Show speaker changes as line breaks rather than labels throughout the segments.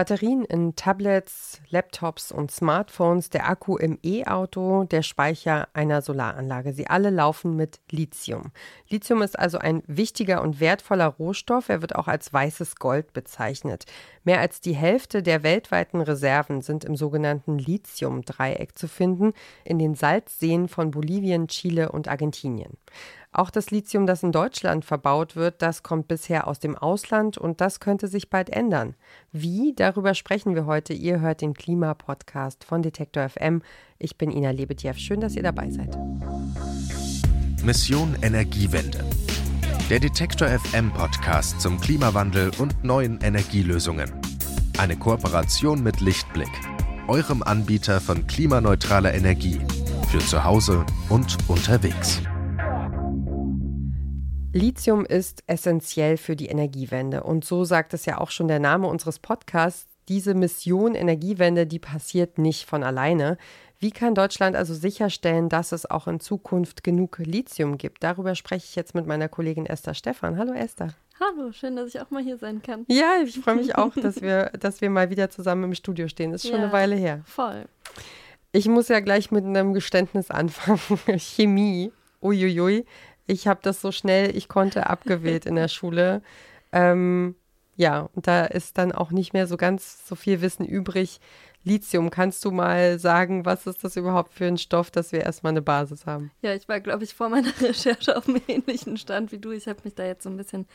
Batterien in Tablets, Laptops und Smartphones, der Akku im E-Auto, der Speicher einer Solaranlage. Sie alle laufen mit Lithium. Lithium ist also ein wichtiger und wertvoller Rohstoff. Er wird auch als weißes Gold bezeichnet. Mehr als die Hälfte der weltweiten Reserven sind im sogenannten Lithium-Dreieck zu finden, in den Salzseen von Bolivien, Chile und Argentinien. Auch das Lithium, das in Deutschland verbaut wird, das kommt bisher aus dem Ausland und das könnte sich bald ändern. Wie? Darüber sprechen wir heute. Ihr hört den Klimapodcast von Detektor FM. Ich bin Ina Lebetjew. Schön, dass ihr dabei seid.
Mission Energiewende. Der Detektor FM Podcast zum Klimawandel und neuen Energielösungen. Eine Kooperation mit Lichtblick, eurem Anbieter von klimaneutraler Energie für zu Hause und unterwegs.
Lithium ist essentiell für die Energiewende. Und so sagt es ja auch schon der Name unseres Podcasts. Diese Mission Energiewende, die passiert nicht von alleine. Wie kann Deutschland also sicherstellen, dass es auch in Zukunft genug Lithium gibt? Darüber spreche ich jetzt mit meiner Kollegin Esther Stephan. Hallo Esther.
Hallo, schön, dass ich auch mal hier sein kann.
Ja, ich freue mich auch, dass wir, dass wir mal wieder zusammen im Studio stehen. Das ist schon ja, eine Weile her.
Voll.
Ich muss ja gleich mit einem Geständnis anfangen. Chemie. Uiuiui. Ich habe das so schnell ich konnte abgewählt in der Schule. Ähm, ja, und da ist dann auch nicht mehr so ganz so viel Wissen übrig. Lithium, kannst du mal sagen, was ist das überhaupt für ein Stoff, dass wir erstmal eine Basis haben?
Ja, ich war, glaube ich, vor meiner Recherche auf einem ähnlichen Stand wie du. Ich habe mich da jetzt so ein bisschen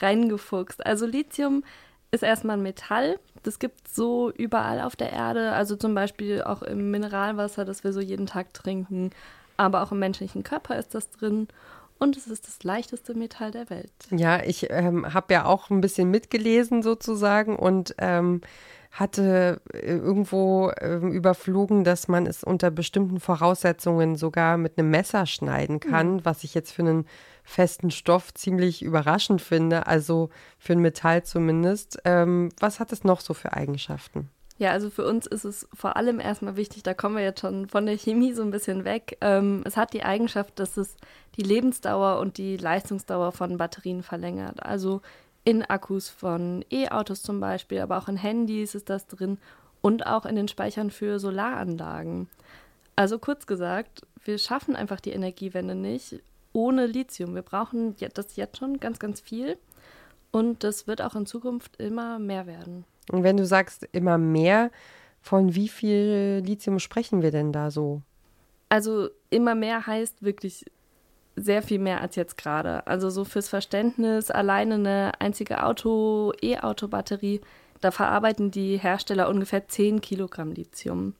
reingefuchst. Also Lithium ist erstmal ein Metall. Das gibt es so überall auf der Erde, also zum Beispiel auch im Mineralwasser, das wir so jeden Tag trinken, aber auch im menschlichen Körper ist das drin. Und es ist das leichteste Metall der Welt.
Ja, ich ähm, habe ja auch ein bisschen mitgelesen sozusagen und ähm, hatte äh, irgendwo ähm, überflogen, dass man es unter bestimmten Voraussetzungen sogar mit einem Messer schneiden kann, mhm. was ich jetzt für einen festen Stoff ziemlich überraschend finde, also für ein Metall zumindest. Ähm, was hat es noch so für Eigenschaften?
Ja, also für uns ist es vor allem erstmal wichtig, da kommen wir jetzt schon von der Chemie so ein bisschen weg. Ähm, es hat die Eigenschaft, dass es die Lebensdauer und die Leistungsdauer von Batterien verlängert. Also in Akkus von E-Autos zum Beispiel, aber auch in Handys ist das drin und auch in den Speichern für Solaranlagen. Also kurz gesagt, wir schaffen einfach die Energiewende nicht ohne Lithium. Wir brauchen das jetzt schon ganz, ganz viel und das wird auch in Zukunft immer mehr werden.
Und wenn du sagst immer mehr, von wie viel Lithium sprechen wir denn da so?
Also immer mehr heißt wirklich sehr viel mehr als jetzt gerade. Also so fürs Verständnis, alleine eine einzige Auto, E-Auto-Batterie, da verarbeiten die Hersteller ungefähr 10 Kilogramm Lithium.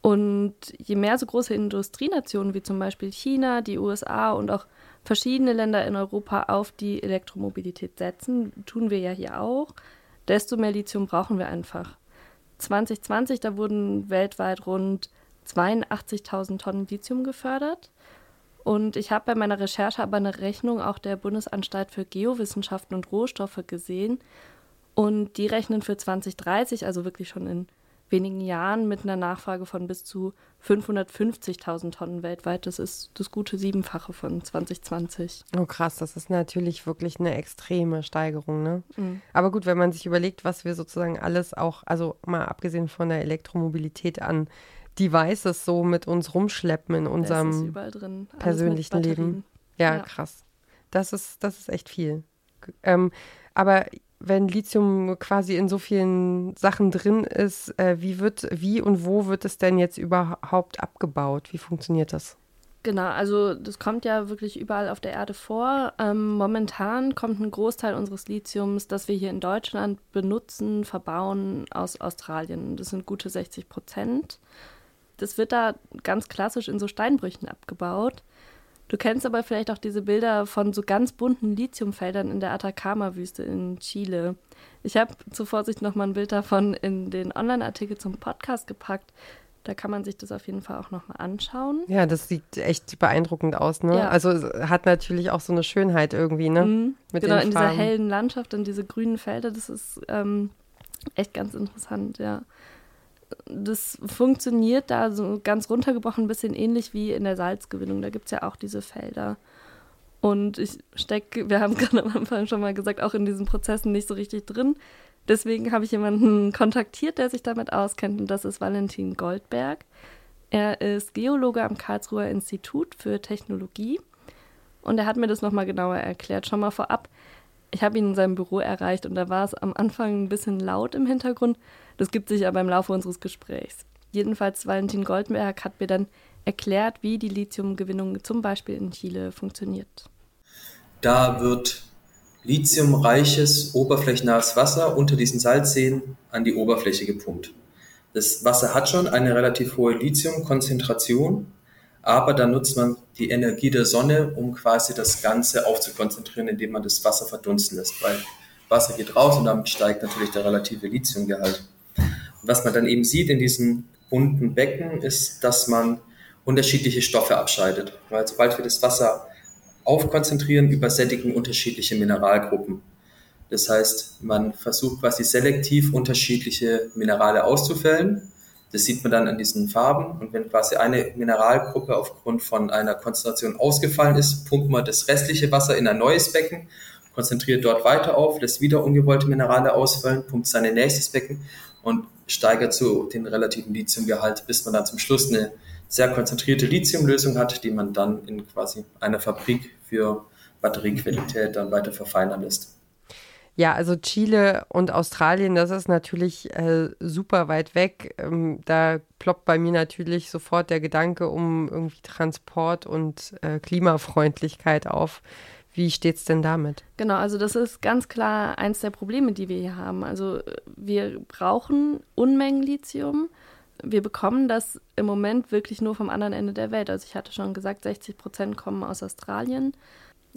Und je mehr so große Industrienationen wie zum Beispiel China, die USA und auch verschiedene Länder in Europa auf die Elektromobilität setzen, tun wir ja hier auch, desto mehr Lithium brauchen wir einfach. 2020, da wurden weltweit rund 82.000 Tonnen Lithium gefördert. Und ich habe bei meiner Recherche aber eine Rechnung auch der Bundesanstalt für Geowissenschaften und Rohstoffe gesehen. Und die rechnen für 2030, also wirklich schon in wenigen Jahren mit einer Nachfrage von bis zu 550.000 Tonnen weltweit. Das ist das gute Siebenfache von 2020.
Oh krass, das ist natürlich wirklich eine extreme Steigerung. Ne? Mhm. Aber gut, wenn man sich überlegt, was wir sozusagen alles auch, also mal abgesehen von der Elektromobilität an Devices so mit uns rumschleppen in unserem persönlichen Leben. Ja, ja, krass. Das ist, das ist echt viel. Ähm, aber wenn Lithium quasi in so vielen Sachen drin ist, äh, wie wird, wie und wo wird es denn jetzt überhaupt abgebaut? Wie funktioniert das?
Genau, also das kommt ja wirklich überall auf der Erde vor. Ähm, momentan kommt ein Großteil unseres Lithiums, das wir hier in Deutschland benutzen, verbauen, aus Australien. Das sind gute 60 Prozent. Das wird da ganz klassisch in so Steinbrüchen abgebaut. Du kennst aber vielleicht auch diese Bilder von so ganz bunten Lithiumfeldern in der Atacama-Wüste in Chile. Ich habe zur Vorsicht nochmal ein Bild davon in den Online-Artikel zum Podcast gepackt. Da kann man sich das auf jeden Fall auch nochmal anschauen.
Ja, das sieht echt beeindruckend aus, ne? Ja. Also hat natürlich auch so eine Schönheit irgendwie, ne?
Mhm. Mit genau, in dieser hellen Landschaft und diese grünen Felder, das ist ähm, echt ganz interessant, ja das funktioniert da so ganz runtergebrochen ein bisschen ähnlich wie in der Salzgewinnung. Da gibt es ja auch diese Felder. Und ich stecke, wir haben gerade am Anfang schon mal gesagt, auch in diesen Prozessen nicht so richtig drin. Deswegen habe ich jemanden kontaktiert, der sich damit auskennt, und das ist Valentin Goldberg. Er ist Geologe am Karlsruher Institut für Technologie und er hat mir das nochmal genauer erklärt. Schon mal vorab, ich habe ihn in seinem Büro erreicht und da war es am Anfang ein bisschen laut im Hintergrund. Das gibt sich aber im Laufe unseres Gesprächs. Jedenfalls Valentin Goldberg hat mir dann erklärt, wie die Lithiumgewinnung zum Beispiel in Chile funktioniert.
Da wird lithiumreiches, oberflächennahes Wasser unter diesen Salzseen an die Oberfläche gepumpt. Das Wasser hat schon eine relativ hohe Lithiumkonzentration, aber dann nutzt man die Energie der Sonne, um quasi das Ganze aufzukonzentrieren, indem man das Wasser verdunsten lässt, weil Wasser geht raus und damit steigt natürlich der relative Lithiumgehalt. Was man dann eben sieht in diesem bunten Becken, ist, dass man unterschiedliche Stoffe abscheidet, weil sobald wir das Wasser aufkonzentrieren, übersättigen unterschiedliche Mineralgruppen. Das heißt, man versucht quasi selektiv unterschiedliche Minerale auszufällen. Das sieht man dann an diesen Farben. Und wenn quasi eine Mineralgruppe aufgrund von einer Konzentration ausgefallen ist, pumpt man das restliche Wasser in ein neues Becken, konzentriert dort weiter auf, lässt wieder ungewollte Minerale ausfallen, pumpt sein nächstes Becken und steigert so den relativen Lithiumgehalt, bis man dann zum Schluss eine sehr konzentrierte Lithiumlösung hat, die man dann in quasi einer Fabrik für Batteriequalität dann weiter verfeinern lässt.
Ja, also Chile und Australien, das ist natürlich äh, super weit weg. Ähm, da ploppt bei mir natürlich sofort der Gedanke um irgendwie Transport und äh, Klimafreundlichkeit auf. Wie steht es denn damit?
Genau, also das ist ganz klar eins der Probleme, die wir hier haben. Also wir brauchen Unmengen Lithium wir bekommen das im Moment wirklich nur vom anderen Ende der Welt. Also ich hatte schon gesagt, 60 Prozent kommen aus Australien.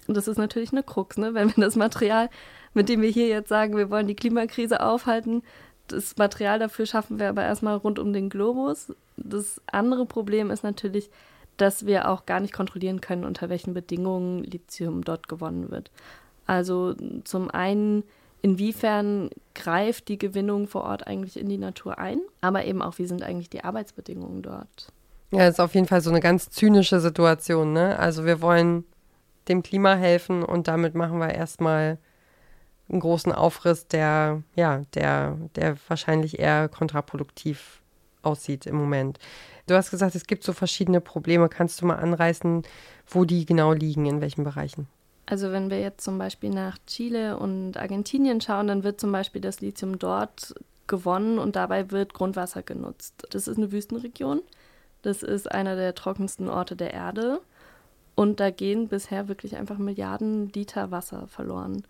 Und das ist natürlich eine Krux, ne? wenn wir das Material, mit dem wir hier jetzt sagen, wir wollen die Klimakrise aufhalten, das Material dafür schaffen wir aber erstmal rund um den Globus. Das andere Problem ist natürlich, dass wir auch gar nicht kontrollieren können, unter welchen Bedingungen Lithium dort gewonnen wird. Also zum einen inwiefern greift die Gewinnung vor Ort eigentlich in die Natur ein, aber eben auch, wie sind eigentlich die Arbeitsbedingungen dort.
Ja, ist auf jeden Fall so eine ganz zynische Situation. Ne? Also wir wollen dem Klima helfen und damit machen wir erstmal einen großen Aufriss, der, ja, der, der wahrscheinlich eher kontraproduktiv aussieht im Moment. Du hast gesagt, es gibt so verschiedene Probleme. Kannst du mal anreißen, wo die genau liegen, in welchen Bereichen?
Also wenn wir jetzt zum Beispiel nach Chile und Argentinien schauen, dann wird zum Beispiel das Lithium dort gewonnen und dabei wird Grundwasser genutzt. Das ist eine Wüstenregion. Das ist einer der trockensten Orte der Erde. Und da gehen bisher wirklich einfach Milliarden Liter Wasser verloren.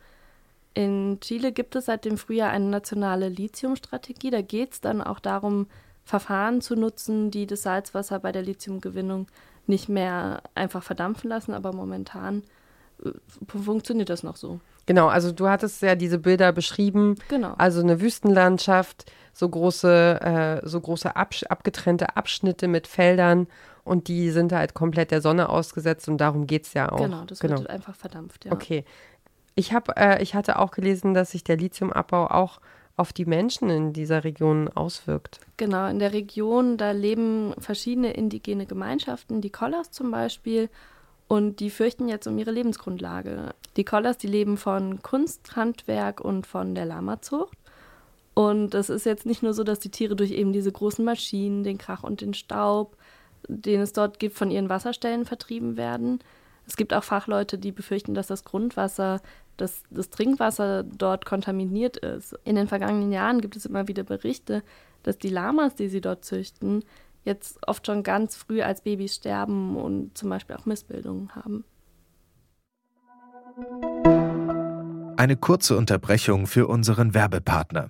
In Chile gibt es seit dem Frühjahr eine nationale Lithiumstrategie. Da geht es dann auch darum, Verfahren zu nutzen, die das Salzwasser bei der Lithiumgewinnung nicht mehr einfach verdampfen lassen, aber momentan funktioniert das noch so.
Genau, also du hattest ja diese Bilder beschrieben.
Genau.
Also eine Wüstenlandschaft, so große, äh, so große Absch abgetrennte Abschnitte mit Feldern und die sind halt komplett der Sonne ausgesetzt und darum geht es ja auch.
Genau, das genau. wird einfach verdampft, ja.
Okay. Ich, hab, äh, ich hatte auch gelesen, dass sich der Lithiumabbau auch auf die Menschen in dieser Region auswirkt.
Genau, in der Region, da leben verschiedene indigene Gemeinschaften, die Kollers zum Beispiel und die fürchten jetzt um ihre Lebensgrundlage. Die Kollers, die leben von Kunsthandwerk und von der Lamazucht. Und es ist jetzt nicht nur so, dass die Tiere durch eben diese großen Maschinen, den Krach und den Staub, den es dort gibt, von ihren Wasserstellen vertrieben werden. Es gibt auch Fachleute, die befürchten, dass das Grundwasser, dass das Trinkwasser dort kontaminiert ist. In den vergangenen Jahren gibt es immer wieder Berichte, dass die Lamas, die sie dort züchten, jetzt oft schon ganz früh als Babys sterben und zum Beispiel auch Missbildungen haben.
Eine kurze Unterbrechung für unseren Werbepartner.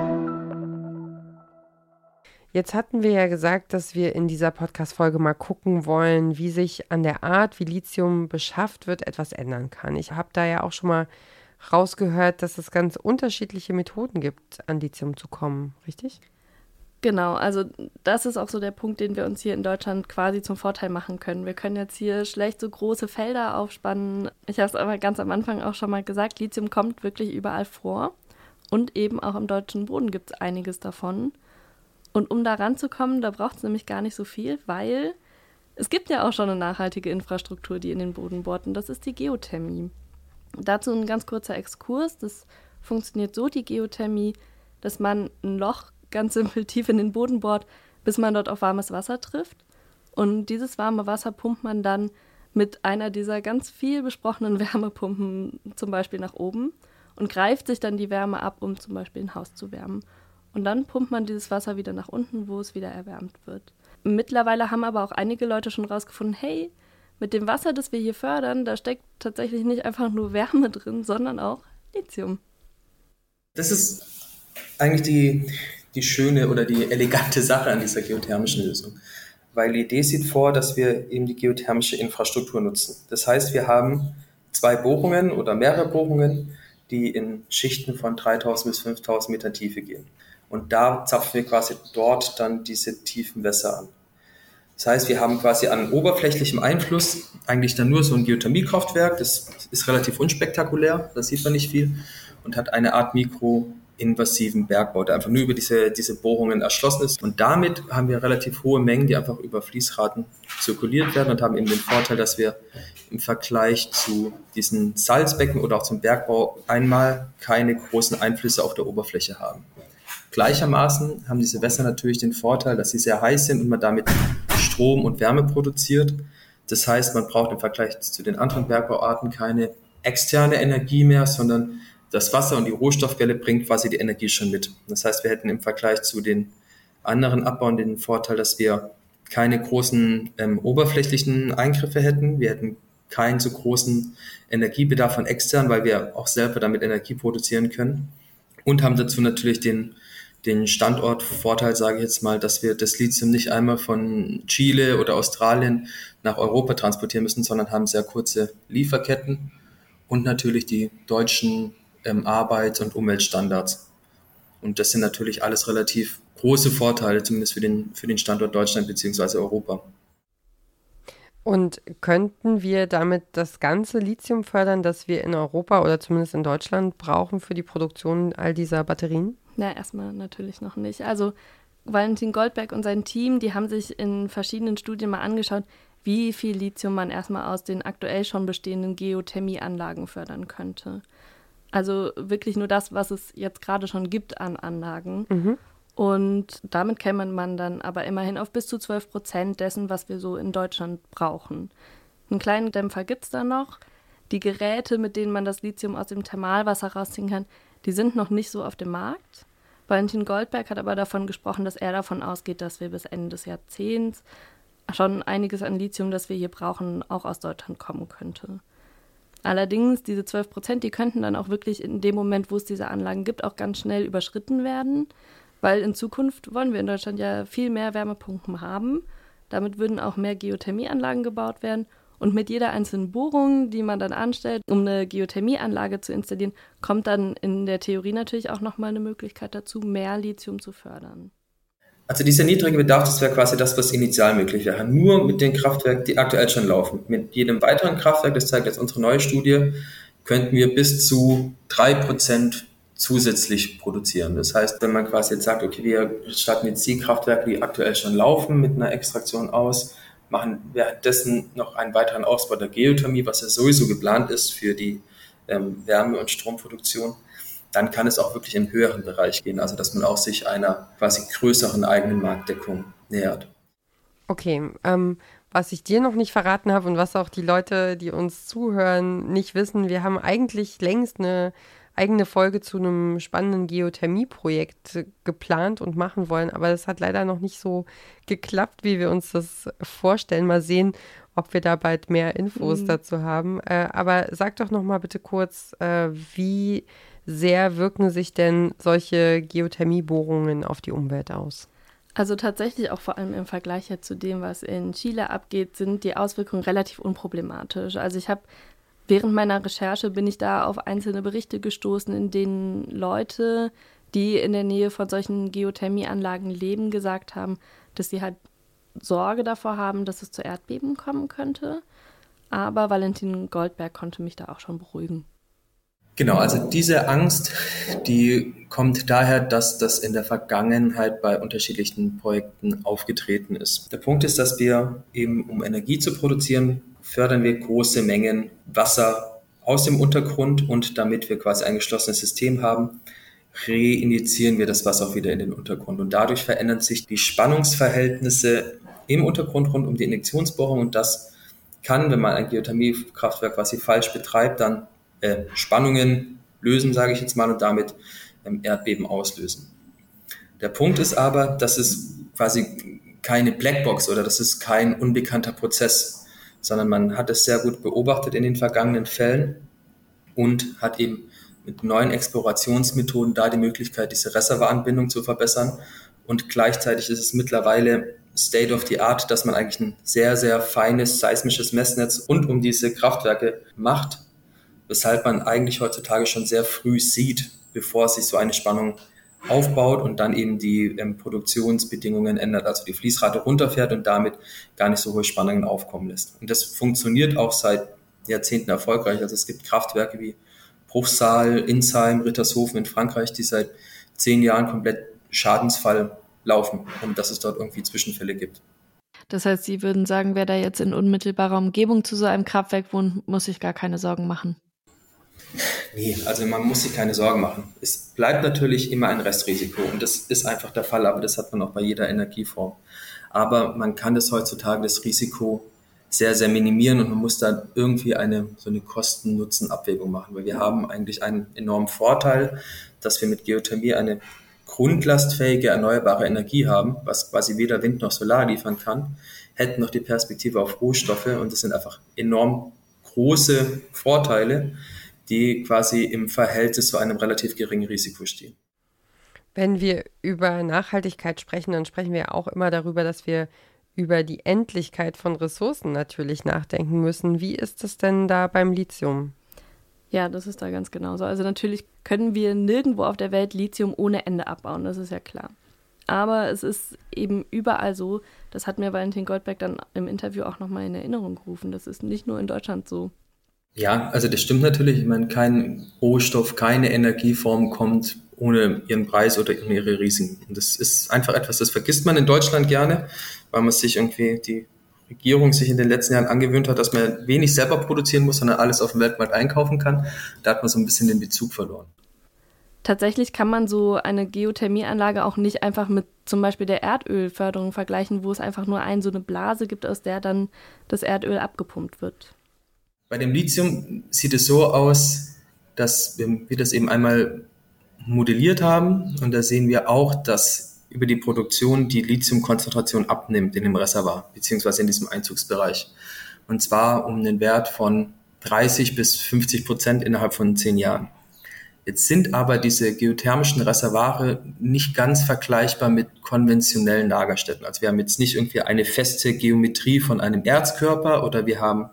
Jetzt hatten wir ja gesagt, dass wir in dieser Podcast-Folge mal gucken wollen, wie sich an der Art, wie Lithium beschafft wird, etwas ändern kann. Ich habe da ja auch schon mal rausgehört, dass es ganz unterschiedliche Methoden gibt, an Lithium zu kommen, richtig?
Genau, also das ist auch so der Punkt, den wir uns hier in Deutschland quasi zum Vorteil machen können. Wir können jetzt hier schlecht so große Felder aufspannen. Ich habe es aber ganz am Anfang auch schon mal gesagt, Lithium kommt wirklich überall vor. Und eben auch im deutschen Boden gibt es einiges davon. Und um da ranzukommen, da braucht es nämlich gar nicht so viel, weil es gibt ja auch schon eine nachhaltige Infrastruktur, die in den Boden bohrt, und das ist die Geothermie. Dazu ein ganz kurzer Exkurs. Das funktioniert so, die Geothermie, dass man ein Loch ganz simpel tief in den Boden bohrt, bis man dort auf warmes Wasser trifft. Und dieses warme Wasser pumpt man dann mit einer dieser ganz viel besprochenen Wärmepumpen zum Beispiel nach oben und greift sich dann die Wärme ab, um zum Beispiel ein Haus zu wärmen. Und dann pumpt man dieses Wasser wieder nach unten, wo es wieder erwärmt wird. Mittlerweile haben aber auch einige Leute schon rausgefunden, hey, mit dem Wasser, das wir hier fördern, da steckt tatsächlich nicht einfach nur Wärme drin, sondern auch Lithium.
Das ist eigentlich die, die schöne oder die elegante Sache an dieser geothermischen Lösung. Weil die Idee sieht vor, dass wir eben die geothermische Infrastruktur nutzen. Das heißt, wir haben zwei Bohrungen oder mehrere Bohrungen, die in Schichten von 3000 bis 5000 Meter Tiefe gehen. Und da zapfen wir quasi dort dann diese tiefen Wässer an. Das heißt, wir haben quasi an oberflächlichem Einfluss eigentlich dann nur so ein Geothermiekraftwerk. Das ist relativ unspektakulär, da sieht man nicht viel und hat eine Art Mikro invasiven Bergbau, der einfach nur über diese, diese Bohrungen erschlossen ist. Und damit haben wir relativ hohe Mengen, die einfach über Fließraten zirkuliert werden und haben eben den Vorteil, dass wir im Vergleich zu diesen Salzbecken oder auch zum Bergbau einmal keine großen Einflüsse auf der Oberfläche haben. Gleichermaßen haben diese Wässer natürlich den Vorteil, dass sie sehr heiß sind und man damit Strom und Wärme produziert. Das heißt, man braucht im Vergleich zu den anderen Bergbauarten keine externe Energie mehr, sondern das Wasser und die Rohstoffwelle bringt quasi die Energie schon mit. Das heißt, wir hätten im Vergleich zu den anderen Abbauen den Vorteil, dass wir keine großen ähm, oberflächlichen Eingriffe hätten. Wir hätten keinen so großen Energiebedarf von extern, weil wir auch selber damit Energie produzieren können. Und haben dazu natürlich den, den Standortvorteil, sage ich jetzt mal, dass wir das Lithium nicht einmal von Chile oder Australien nach Europa transportieren müssen, sondern haben sehr kurze Lieferketten und natürlich die deutschen ähm, Arbeits- und Umweltstandards. Und das sind natürlich alles relativ große Vorteile, zumindest für den, für den Standort Deutschland bzw. Europa.
Und könnten wir damit das ganze Lithium fördern, das wir in Europa oder zumindest in Deutschland brauchen für die Produktion all dieser Batterien?
Na, erstmal natürlich noch nicht. Also Valentin Goldberg und sein Team, die haben sich in verschiedenen Studien mal angeschaut, wie viel Lithium man erstmal aus den aktuell schon bestehenden Geothermieanlagen fördern könnte. Also wirklich nur das, was es jetzt gerade schon gibt an Anlagen. Mhm. Und damit käme man dann aber immerhin auf bis zu 12 Prozent dessen, was wir so in Deutschland brauchen. Einen kleinen Dämpfer gibt es da noch. Die Geräte, mit denen man das Lithium aus dem Thermalwasser rausziehen kann, die sind noch nicht so auf dem Markt. Valentin Goldberg hat aber davon gesprochen, dass er davon ausgeht, dass wir bis Ende des Jahrzehnts schon einiges an Lithium, das wir hier brauchen, auch aus Deutschland kommen könnte. Allerdings, diese 12 Prozent, die könnten dann auch wirklich in dem Moment, wo es diese Anlagen gibt, auch ganz schnell überschritten werden, weil in Zukunft wollen wir in Deutschland ja viel mehr Wärmepumpen haben. Damit würden auch mehr Geothermieanlagen gebaut werden. Und mit jeder einzelnen Bohrung, die man dann anstellt, um eine Geothermieanlage zu installieren, kommt dann in der Theorie natürlich auch nochmal eine Möglichkeit dazu, mehr Lithium zu fördern.
Also dieser niedrige Bedarf, das wäre quasi das, was initial möglich wäre. Nur mit den Kraftwerken, die aktuell schon laufen. Mit jedem weiteren Kraftwerk, das zeigt jetzt unsere neue Studie, könnten wir bis zu drei Prozent zusätzlich produzieren. Das heißt, wenn man quasi jetzt sagt, okay, wir starten jetzt die Kraftwerke, die aktuell schon laufen, mit einer Extraktion aus, machen währenddessen noch einen weiteren Ausbau der Geothermie, was ja sowieso geplant ist für die ähm, Wärme- und Stromproduktion, dann kann es auch wirklich in höheren Bereich gehen, also dass man auch sich einer quasi größeren eigenen Marktdeckung nähert.
Okay, ähm, was ich dir noch nicht verraten habe und was auch die Leute, die uns zuhören, nicht wissen, wir haben eigentlich längst eine eigene Folge zu einem spannenden Geothermie-Projekt geplant und machen wollen, aber das hat leider noch nicht so geklappt, wie wir uns das vorstellen. Mal sehen, ob wir da bald mehr Infos mhm. dazu haben. Äh, aber sag doch noch mal bitte kurz, äh, wie sehr wirken sich denn solche Geothermiebohrungen auf die Umwelt aus?
Also tatsächlich auch vor allem im Vergleich zu dem, was in Chile abgeht, sind die Auswirkungen relativ unproblematisch. Also ich habe während meiner Recherche bin ich da auf einzelne Berichte gestoßen, in denen Leute, die in der Nähe von solchen Geothermieanlagen leben, gesagt haben, dass sie halt Sorge davor haben, dass es zu Erdbeben kommen könnte. Aber Valentin Goldberg konnte mich da auch schon beruhigen.
Genau, also diese Angst, die kommt daher, dass das in der Vergangenheit bei unterschiedlichen Projekten aufgetreten ist. Der Punkt ist, dass wir eben, um Energie zu produzieren, fördern wir große Mengen Wasser aus dem Untergrund und damit wir quasi ein geschlossenes System haben, reinjizieren wir das Wasser auch wieder in den Untergrund. Und dadurch verändern sich die Spannungsverhältnisse im Untergrund rund um die Injektionsbohrung und das kann, wenn man ein Geothermiekraftwerk quasi falsch betreibt, dann äh, Spannungen lösen, sage ich jetzt mal, und damit ähm, Erdbeben auslösen. Der Punkt ist aber, dass es quasi keine Blackbox oder das ist kein unbekannter Prozess, sondern man hat es sehr gut beobachtet in den vergangenen Fällen und hat eben mit neuen Explorationsmethoden da die Möglichkeit, diese Reservoiranbindung zu verbessern. Und gleichzeitig ist es mittlerweile State of the Art, dass man eigentlich ein sehr, sehr feines seismisches Messnetz rund um diese Kraftwerke macht, weshalb man eigentlich heutzutage schon sehr früh sieht, bevor sich so eine Spannung aufbaut und dann eben die ähm, Produktionsbedingungen ändert, also die Fließrate runterfährt und damit gar nicht so hohe Spannungen aufkommen lässt. Und das funktioniert auch seit Jahrzehnten erfolgreich. Also es gibt Kraftwerke wie Bruchsal, Insheim, Rittershofen in Frankreich, die seit zehn Jahren komplett schadensfall laufen und dass es dort irgendwie Zwischenfälle gibt.
Das heißt, Sie würden sagen, wer da jetzt in unmittelbarer Umgebung zu so einem Kraftwerk wohnt, muss sich gar keine Sorgen machen.
Nee, also man muss sich keine Sorgen machen. Es bleibt natürlich immer ein Restrisiko und das ist einfach der Fall, aber das hat man auch bei jeder Energieform. Aber man kann das heutzutage, das Risiko, sehr, sehr minimieren und man muss da irgendwie eine, so eine Kosten-Nutzen-Abwägung machen, weil wir haben eigentlich einen enormen Vorteil, dass wir mit Geothermie eine grundlastfähige erneuerbare Energie haben, was quasi weder Wind noch Solar liefern kann, hätten noch die Perspektive auf Rohstoffe und das sind einfach enorm große Vorteile, die quasi im Verhältnis zu einem relativ geringen Risiko stehen.
Wenn wir über Nachhaltigkeit sprechen, dann sprechen wir auch immer darüber, dass wir über die Endlichkeit von Ressourcen natürlich nachdenken müssen. Wie ist es denn da beim Lithium?
Ja, das ist da ganz genauso. Also natürlich können wir nirgendwo auf der Welt Lithium ohne Ende abbauen, das ist ja klar. Aber es ist eben überall so, das hat mir Valentin Goldberg dann im Interview auch nochmal in Erinnerung gerufen. Das ist nicht nur in Deutschland so.
Ja, also das stimmt natürlich. Ich meine, kein Rohstoff, keine Energieform kommt ohne ihren Preis oder ohne ihre Risiken. Und das ist einfach etwas, das vergisst man in Deutschland gerne, weil man sich irgendwie die Regierung sich in den letzten Jahren angewöhnt hat, dass man wenig selber produzieren muss, sondern alles auf dem Weltmarkt einkaufen kann. Da hat man so ein bisschen den Bezug verloren.
Tatsächlich kann man so eine Geothermieanlage auch nicht einfach mit zum Beispiel der Erdölförderung vergleichen, wo es einfach nur ein, so eine Blase gibt, aus der dann das Erdöl abgepumpt wird.
Bei dem Lithium sieht es so aus, dass wir das eben einmal modelliert haben und da sehen wir auch, dass über die Produktion die Lithiumkonzentration abnimmt in dem Reservoir beziehungsweise in diesem Einzugsbereich. Und zwar um einen Wert von 30 bis 50 Prozent innerhalb von zehn Jahren. Jetzt sind aber diese geothermischen Reservare nicht ganz vergleichbar mit konventionellen Lagerstätten. Also wir haben jetzt nicht irgendwie eine feste Geometrie von einem Erzkörper oder wir haben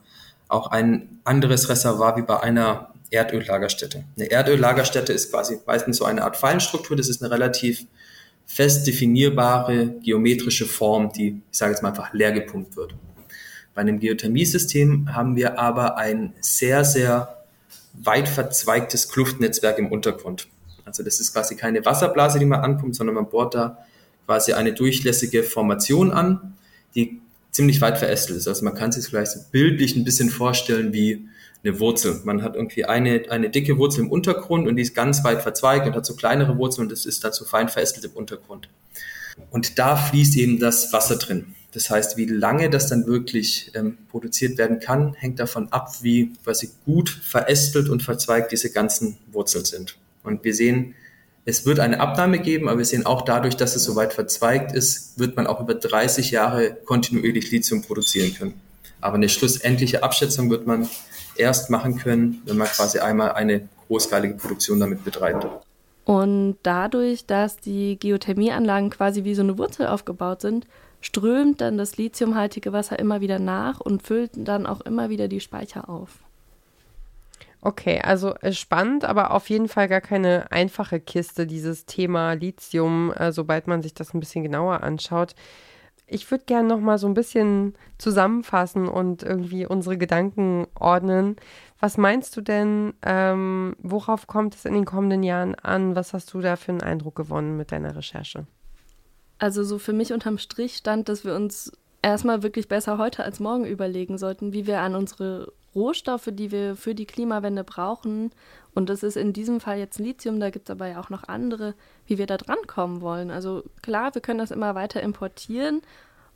auch ein anderes Reservoir wie bei einer Erdöllagerstätte. Eine Erdöllagerstätte ist quasi meistens so eine Art Fallenstruktur. Das ist eine relativ fest definierbare geometrische Form, die, ich sage jetzt mal einfach, leer gepumpt wird. Bei einem Geothermiesystem haben wir aber ein sehr, sehr weit verzweigtes Kluftnetzwerk im Untergrund. Also das ist quasi keine Wasserblase, die man anpumpt, sondern man bohrt da quasi eine durchlässige Formation an, die ziemlich weit verästelt ist. Also man kann sich vielleicht so bildlich ein bisschen vorstellen wie eine Wurzel. Man hat irgendwie eine, eine dicke Wurzel im Untergrund und die ist ganz weit verzweigt und hat so kleinere Wurzeln und das ist dazu fein verästelt im Untergrund. Und da fließt eben das Wasser drin. Das heißt, wie lange das dann wirklich ähm, produziert werden kann, hängt davon ab, wie quasi gut verästelt und verzweigt diese ganzen Wurzeln sind. Und wir sehen, es wird eine Abnahme geben, aber wir sehen auch dadurch, dass es so weit verzweigt ist, wird man auch über 30 Jahre kontinuierlich Lithium produzieren können. Aber eine schlussendliche Abschätzung wird man erst machen können, wenn man quasi einmal eine großskaligen Produktion damit betreibt.
Und dadurch, dass die Geothermieanlagen quasi wie so eine Wurzel aufgebaut sind, strömt dann das lithiumhaltige Wasser immer wieder nach und füllt dann auch immer wieder die Speicher auf.
Okay, also äh, spannend, aber auf jeden Fall gar keine einfache Kiste, dieses Thema Lithium, äh, sobald man sich das ein bisschen genauer anschaut. Ich würde gerne noch mal so ein bisschen zusammenfassen und irgendwie unsere Gedanken ordnen. Was meinst du denn, ähm, worauf kommt es in den kommenden Jahren an? Was hast du da für einen Eindruck gewonnen mit deiner Recherche?
Also so für mich unterm Strich stand, dass wir uns erstmal wirklich besser heute als morgen überlegen sollten, wie wir an unsere Rohstoffe, die wir für die Klimawende brauchen, und das ist in diesem Fall jetzt Lithium, da gibt es aber ja auch noch andere, wie wir da drankommen wollen. Also klar, wir können das immer weiter importieren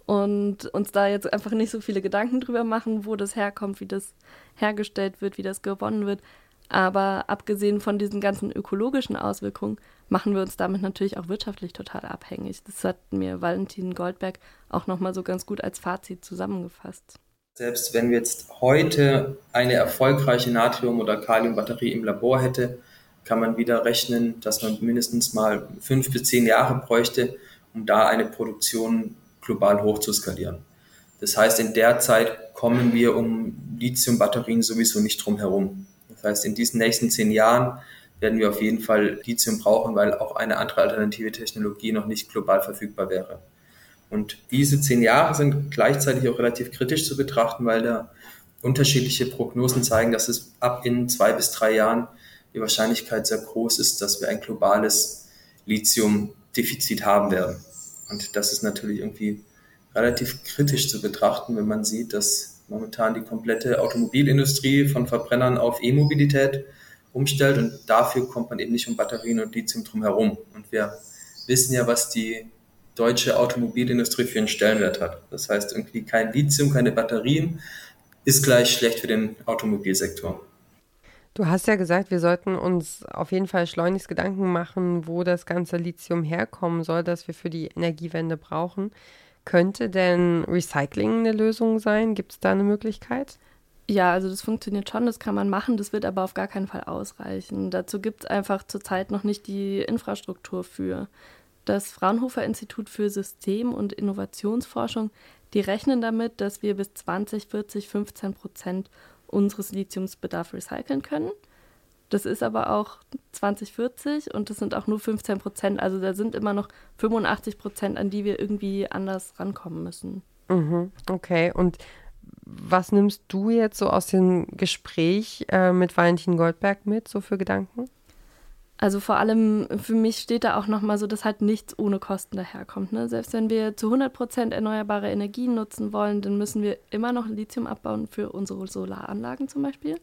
und uns da jetzt einfach nicht so viele Gedanken drüber machen, wo das herkommt, wie das hergestellt wird, wie das gewonnen wird. Aber abgesehen von diesen ganzen ökologischen Auswirkungen machen wir uns damit natürlich auch wirtschaftlich total abhängig. Das hat mir Valentin Goldberg auch nochmal so ganz gut als Fazit zusammengefasst.
Selbst wenn wir jetzt heute eine erfolgreiche Natrium- oder Kaliumbatterie im Labor hätte, kann man wieder rechnen, dass man mindestens mal fünf bis zehn Jahre bräuchte, um da eine Produktion global hochzuskalieren. Das heißt, in der Zeit kommen wir um Lithium-Batterien sowieso nicht drum herum. Das heißt, in diesen nächsten zehn Jahren werden wir auf jeden Fall Lithium brauchen, weil auch eine andere alternative Technologie noch nicht global verfügbar wäre. Und diese zehn Jahre sind gleichzeitig auch relativ kritisch zu betrachten, weil da unterschiedliche Prognosen zeigen, dass es ab in zwei bis drei Jahren die Wahrscheinlichkeit sehr groß ist, dass wir ein globales Lithiumdefizit haben werden. Und das ist natürlich irgendwie relativ kritisch zu betrachten, wenn man sieht, dass momentan die komplette Automobilindustrie von Verbrennern auf E-Mobilität umstellt und dafür kommt man eben nicht um Batterien und Lithium drum herum. Und wir wissen ja, was die deutsche Automobilindustrie für einen Stellenwert hat. Das heißt, irgendwie kein Lithium, keine Batterien ist gleich schlecht für den Automobilsektor.
Du hast ja gesagt, wir sollten uns auf jeden Fall schleunigst Gedanken machen, wo das ganze Lithium herkommen soll, das wir für die Energiewende brauchen. Könnte denn Recycling eine Lösung sein? Gibt es da eine Möglichkeit?
Ja, also das funktioniert schon, das kann man machen, das wird aber auf gar keinen Fall ausreichen. Dazu gibt es einfach zurzeit noch nicht die Infrastruktur für. Das Fraunhofer Institut für System- und Innovationsforschung, die rechnen damit, dass wir bis 2040 15 Prozent unseres Lithiumsbedarfs recyceln können. Das ist aber auch 2040 und das sind auch nur 15 Prozent. Also da sind immer noch 85 Prozent, an die wir irgendwie anders rankommen müssen.
Mhm, okay, und was nimmst du jetzt so aus dem Gespräch äh, mit Valentin Goldberg mit, so für Gedanken?
Also vor allem für mich steht da auch nochmal so, dass halt nichts ohne Kosten daherkommt. Ne? Selbst wenn wir zu 100 Prozent erneuerbare Energien nutzen wollen, dann müssen wir immer noch Lithium abbauen für unsere Solaranlagen zum Beispiel.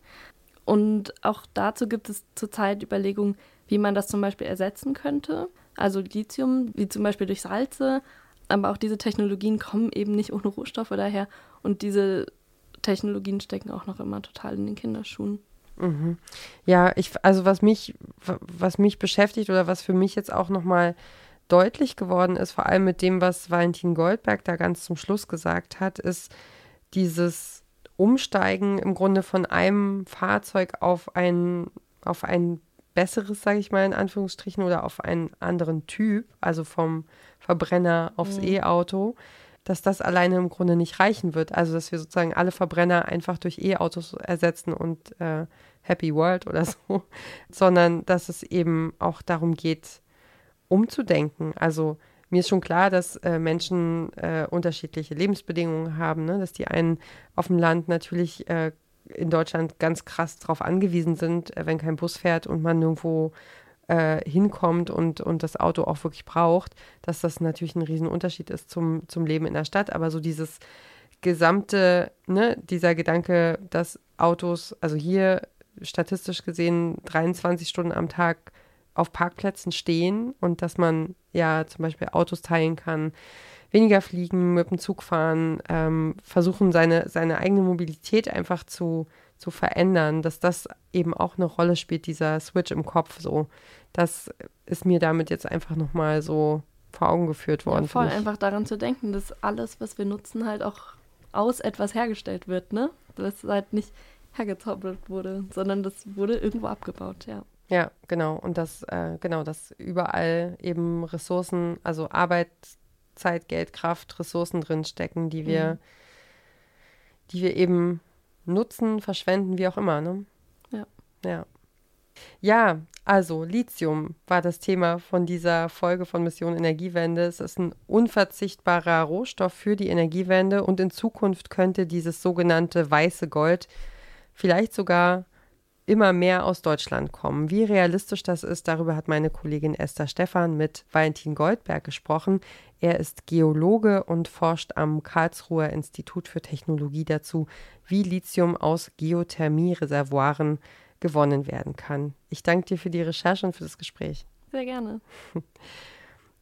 Und auch dazu gibt es zurzeit Überlegungen, wie man das zum Beispiel ersetzen könnte. Also Lithium, wie zum Beispiel durch Salze. Aber auch diese Technologien kommen eben nicht ohne Rohstoffe daher. Und diese Technologien stecken auch noch immer total in den Kinderschuhen.
Mhm. Ja, ich, also was mich, was mich beschäftigt oder was für mich jetzt auch nochmal deutlich geworden ist, vor allem mit dem, was Valentin Goldberg da ganz zum Schluss gesagt hat, ist dieses Umsteigen im Grunde von einem Fahrzeug auf ein, auf ein besseres, sage ich mal in Anführungsstrichen, oder auf einen anderen Typ, also vom Verbrenner aufs mhm. E-Auto, dass das alleine im Grunde nicht reichen wird. Also dass wir sozusagen alle Verbrenner einfach durch E-Autos ersetzen und äh, Happy World oder so, sondern dass es eben auch darum geht, umzudenken. Also mir ist schon klar, dass äh, Menschen äh, unterschiedliche Lebensbedingungen haben, ne? dass die einen auf dem Land natürlich äh, in Deutschland ganz krass darauf angewiesen sind, äh, wenn kein Bus fährt und man nirgendwo äh, hinkommt und, und das Auto auch wirklich braucht, dass das natürlich ein Riesenunterschied ist zum, zum Leben in der Stadt. Aber so dieses gesamte, ne, dieser Gedanke, dass Autos, also hier statistisch gesehen 23 Stunden am Tag auf Parkplätzen stehen und dass man ja zum Beispiel Autos teilen kann, weniger fliegen, mit dem Zug fahren, ähm, versuchen seine, seine eigene Mobilität einfach zu, zu verändern, dass das eben auch eine Rolle spielt, dieser Switch im Kopf so. Das ist mir damit jetzt einfach nochmal so vor Augen geführt worden. Ja,
voll einfach daran zu denken, dass alles, was wir nutzen, halt auch aus etwas hergestellt wird, ne? Dass halt nicht hergezaubert wurde, sondern das wurde irgendwo abgebaut, ja.
Ja, genau. Und dass, äh, genau, dass überall eben Ressourcen, also Arbeit, Zeit, Geld, Kraft, Ressourcen drinstecken, die wir, mhm. die wir eben nutzen, verschwenden, wie auch immer, ne?
Ja.
Ja. Ja, also Lithium war das Thema von dieser Folge von Mission Energiewende. Es ist ein unverzichtbarer Rohstoff für die Energiewende und in Zukunft könnte dieses sogenannte weiße Gold vielleicht sogar immer mehr aus Deutschland kommen. Wie realistisch das ist, darüber hat meine Kollegin Esther Stephan mit Valentin Goldberg gesprochen. Er ist Geologe und forscht am Karlsruher Institut für Technologie dazu, wie Lithium aus Geothermie-Reservoiren gewonnen werden kann. Ich danke dir für die Recherche und für das Gespräch.
Sehr gerne.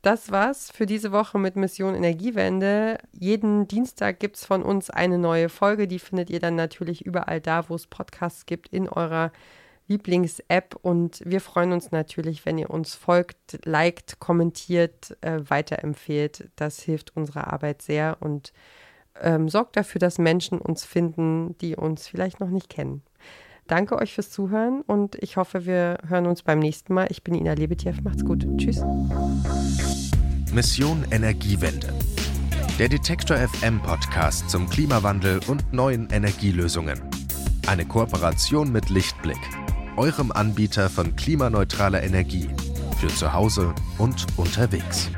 Das war's für diese Woche mit Mission Energiewende. Jeden Dienstag gibt es von uns eine neue Folge. Die findet ihr dann natürlich überall da, wo es Podcasts gibt, in eurer Lieblings-App. Und wir freuen uns natürlich, wenn ihr uns folgt, liked, kommentiert, äh, weiterempfehlt. Das hilft unserer Arbeit sehr und ähm, sorgt dafür, dass Menschen uns finden, die uns vielleicht noch nicht kennen. Danke euch fürs Zuhören und ich hoffe, wir hören uns beim nächsten Mal. Ich bin Ina Lebetjew. Macht's gut. Tschüss.
Mission Energiewende. Der Detektor FM Podcast zum Klimawandel und neuen Energielösungen. Eine Kooperation mit Lichtblick, eurem Anbieter von klimaneutraler Energie für zu Hause und unterwegs.